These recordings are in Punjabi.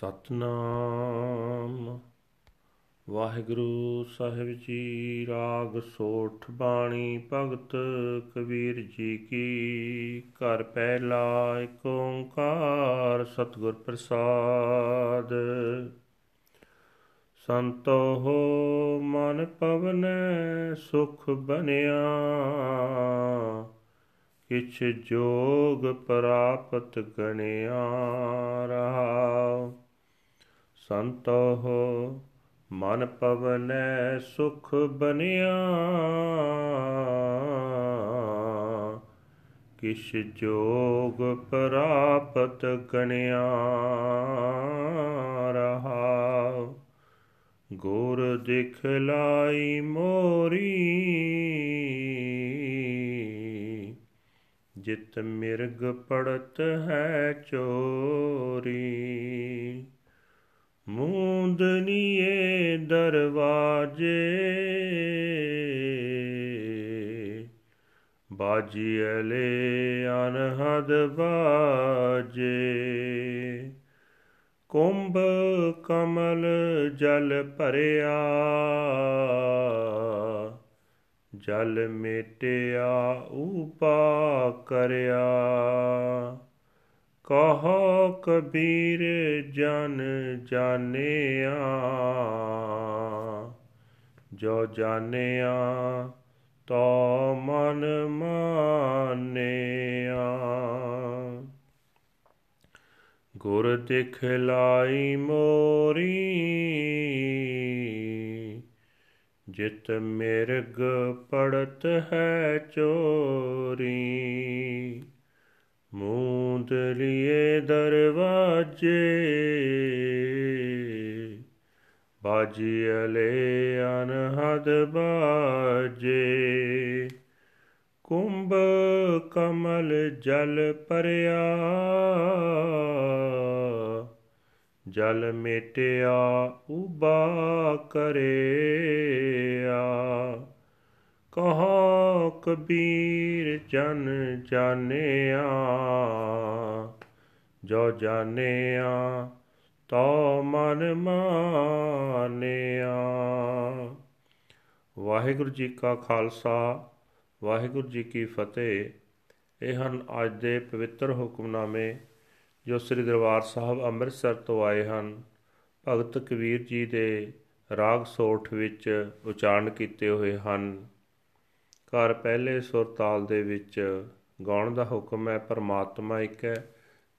ਸਤਨਾਮ। ਵਾਹਿਗੁਰੂ ਸਾਹਿਬ ਜੀ, ਰਾਗ ਸੋਠ ਬਾਣੀ ਭਗਤ ਕਬੀਰ ਜੀ ਕੀ। ਘਰ ਪਹਿਲਾ ਏਕ ਓੰਕਾਰ ਸਤਿਗੁਰ ਪ੍ਰਸਾਦ। ਸੰਤੋ ਹੋ ਮਨ ਪਵਨੈ ਸੁਖ ਬਨਿਆ ਕਿਛ ਜੋਗ ਪ੍ਰਾਪਤ ਗਣਿਆ ਰਹਾਉ ਸੰਤੋ ਮਨ ਪਵਨੈ ਸੁਖ ਬਨਿਆ। ਕਿਛ ਜੋਗ ਪ੍ਰਾਪਤ ਗਣਿਆ ਰਹਾਉ ਗੁਰ ਦਿਖਲਾਈ ਮੋਰੀ, ਜਿਤ ਮਿਰਗ ਪੜਤ ਹੈ ਚੋਰੀ। ਮੂੰਦਨੀਏ ਦਰਵਾਜੇ। ਬਾਜੀਲੇ ਅਨਹਦ ਬਾਜੇ। ਕੁੰਭ ਕਮਲ ਜਲ ਭਰਿਆ। ਜਲ ਮੇਟਿਆ ਉਪਾ ਕਰਿਆ। ਕਹੋ ਕਬੀਰ ਜਨ ਜਾਣਿਆ। ਜੋ ਜਾਣਿਆ, ਤੋ ਮਨ ਮਾਨਿਆ। ਗੁਰ ਦਿਖਲਾਈ ਮੋਰੀ, ਜਿਤ ਮਿਰਗ ਪੜਤ ਹੈ ਚੋਰੀ। ਮੂੰਦ ਲਿਏ ਦਰਵਾਜੇ ਬਾਜੀ ਅਲੇ ਅਨਹਦ ਬਾਜੇ। ਕੁੰਭ ਕਮਲ ਜਲ ਪਰਿਆ, ਜਲ ਮੇਟਿਆ ਉਬਾ ਕਰਿਆ। ਕਹੋ ਕਬੀਰ ਜਨ ਜਾਣਿਆ, ਜੋ ਜਾਣਿਆ ਤੋ ਮਨ ਮਾਨਿਆ ਵਾਹਿਗੁਰੂ ਜੀ ਕਾ ਖਾਲਸਾ, ਵਾਹਿਗੁਰੂ ਜੀ ਕੀ ਫਤਿਹ। ਇਹ ਹਨ ਅੱਜ ਦੇ ਪਵਿੱਤਰ ਹੁਕਮਨਾਮੇ ਜੋ ਸ੍ਰੀ ਦਰਬਾਰ ਸਾਹਿਬ ਅੰਮ੍ਰਿਤਸਰ ਤੋਂ ਆਏ ਹਨ। ਭਗਤ ਕਬੀਰ ਜੀ ਦੇ ਰਾਗ ਸੋਠ ਵਿੱਚ ਉਚਾਰਨ ਕੀਤੇ ਹੋਏ ਹਨ। ਘਰ ਪਹਿਲੇ ਸੁਰ ਤਾਲ ਦੇ ਵਿੱਚ ਗਾਉਣ ਦਾ ਹੁਕਮ ਹੈ, ਪਰਮਾਤਮਾ ਇੱਕ ਹੈ,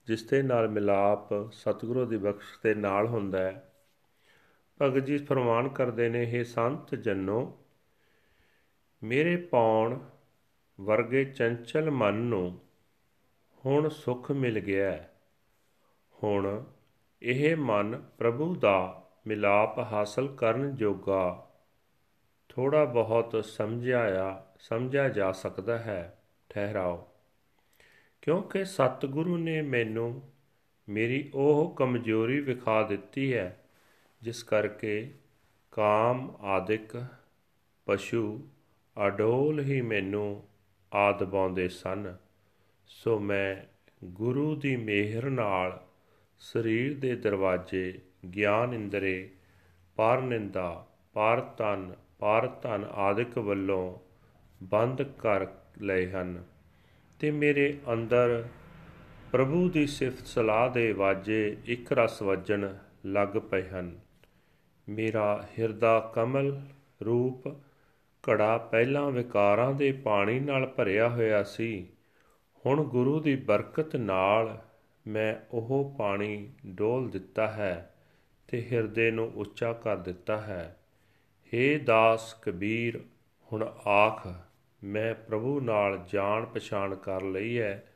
ਜਿਸ ਦੇ ਨਾਲ ਮਿਲਾਪ ਸਤਿਗੁਰੂ ਦੀ ਬਖਸ਼ ਦੇ ਨਾਲ ਹੁੰਦਾ ਹੈ। ਭਗਤ ਜੀ ਫਰਮਾਨ ਕਰਦੇ ਨੇ ਇਹ ਸੰਤ ਜਨੋ, ਮੇਰੇ ਪੌਣ ਵਰਗੇ ਚੰਚਲ ਮਨ ਨੂੰ ਹੁਣ ਸੁਖ ਮਿਲ ਗਿਆ ਹੁਣ ਇਹ ਮਨ ਪ੍ਰਭੂ ਦਾ ਮਿਲਾਪ ਹਾਸਲ ਕਰਨ ਜੋਗਾ ਥੋੜਾ ਬਹੁਤ ਸਮਝਾਇਆ, ਸਮਝਿਆ ਜਾ ਸਕਦਾ ਹੈ। ਠਹਿਰਾਓ। ਕਿਉਂਕਿ ਸਤਿਗੁਰੂ ਨੇ ਮੈਨੂੰ ਮੇਰੀ ਉਹ ਕਮਜ਼ੋਰੀ ਵਿਖਾ ਦਿੱਤੀ ਹੈ, ਜਿਸ ਕਰਕੇ ਕਾਮ ਆਦਿਕ ਪਸ਼ੂ ਅਡੋਲ ਹੀ ਮੈਨੂੰ ਆਦ ਬਾਉਂਦੇ ਸਨ। ਸੋ ਮੈਂ ਗੁਰੂ ਦੀ ਮਿਹਰ ਨਾਲ ਸਰੀਰ ਦੇ ਦਰਵਾਜ਼ੇ, ਗਿਆਨ ਇੰਦਰੇ, ਪਰ ਨਿੰਦਾ, ਪਰ ਤਨ ਪਰ ਧਨ ਆਦਿਕ ਵੱਲੋਂ ਬੰਦ ਕਰ ਲਏ ਹਨ। ਤੇ ਮੇਰੇ ਅੰਦਰ ਪ੍ਰਭੂ ਦੀ ਸਿਫਤ ਸਲਾਹ ਦੇ ਵਾਜੇ ਇੱਕ ਰਸ ਵੱਜਣ ਲੱਗ ਪਏ ਹਨ। ਮੇਰਾ ਹਿਰਦਾ ਕਮਲ ਰੂਪ ਘੜਾ ਪਹਿਲਾਂ ਵਿਕਾਰਾਂ ਦੇ ਪਾਣੀ ਨਾਲ ਭਰਿਆ ਹੋਇਆ ਸੀ। ਹੁਣ ਗੁਰੂ ਦੀ ਬਰਕਤ ਨਾਲ ਮੈਂ ਉਹ ਪਾਣੀ ਡੋਲ ਦਿੱਤਾ ਹੈ ਤੇ ਹਿਰਦੇ ਨੂੰ ਉੱਚਾ ਕਰ ਦਿੱਤਾ ਹੈ। हे ਦਾਸ ਕਬੀਰ, ਹੁਣ ਆਖ, ਮੈਂ ਪ੍ਰਭੂ ਨਾਲ ਜਾਣ ਪਛਾਣ ਕਰ ਲਈ ਹੈ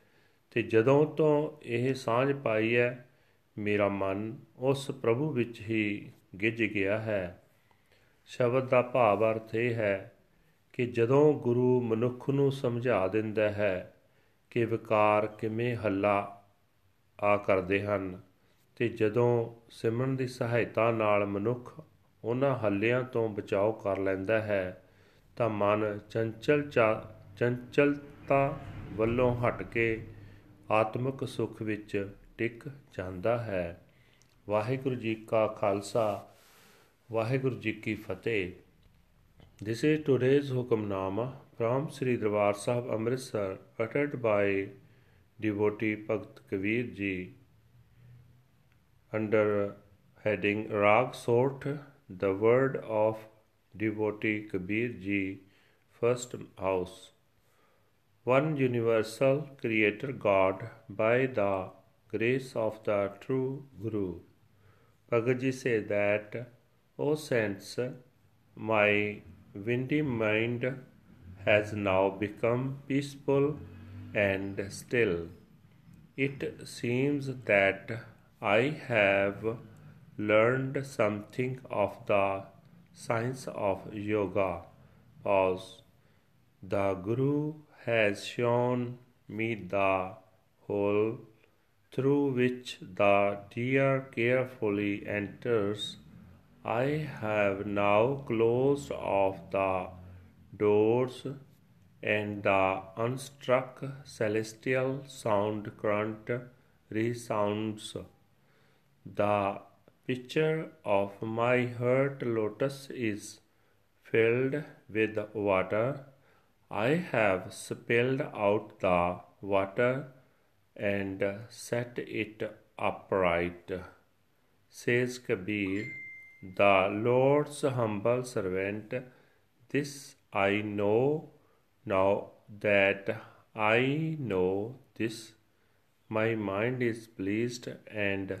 ਤੇ ਜਦੋਂ ਤੋਂ ਇਹ ਸਾਂਝ ਪਾਈ ਹੈ ਮੇਰਾ ਮਨ ਉਸ ਪ੍ਰਭੂ ਵਿੱਚ ਹੀ ਗਿੱਜ ਗਿਆ ਹੈ। ਸ਼ਬਦ ਦਾ ਭਾਵ ਅਰਥ ਇਹ ਹੈ ਕਿ ਜਦੋਂ ਗੁਰੂ ਮਨੁੱਖ ਨੂੰ ਸਮਝਾ ਦਿੰਦਾ ਹੈ ਕਿ ਵਿਕਾਰ ਕਿਵੇਂ ਹੱਲਾ ਆ ਕਰਦੇ ਹਨ, ਤੇ ਜਦੋਂ ਸਿਮਰਨ ਦੀ ਸਹਾਇਤਾ ਨਾਲ ਮਨੁੱਖ ਉਹਨਾਂ ਹੱਲਿਆਂ ਤੋਂ ਬਚਾਓ ਕਰ ਲੈਂਦਾ ਹੈ ਤਾਂ ਮਨ ਚੰਚਲ ਚੰਚਲਤਾ ਵੱਲੋਂ ਹਟ ਕੇ ਆਤਮਿਕ ਸੁਖ ਵਿੱਚ ਟਿਕ ਜਾਂਦਾ ਹੈ ਵਾਹਿਗੁਰੂ ਜੀ ਕਾ ਖਾਲਸਾ ਵਾਹਿਗੁਰੂ ਜੀ ਕੀ ਫਤਿਹ This is today's Hukamnama from Sri Darbar Sahib Amritsar uttered by devotee Bhagat Kabir Ji under heading Rag Sort the word of devotee Kabir Ji first house one universal creator God by the grace of the true Guru Bhagat Ji said that, O saints, my windy mind has now become peaceful and still. It seems that I have learned something of the science of yoga. Pause. The Guru has shown me the hole through which the deer carefully enters, I have now closed off the doors, and the unstruck celestial sound current resounds. The pitcher of my heart lotus is filled with water. I have spilled out the water and set it upright. Says Kabir, the Lord's humble servant, this I know now that I know this, my mind is pleased and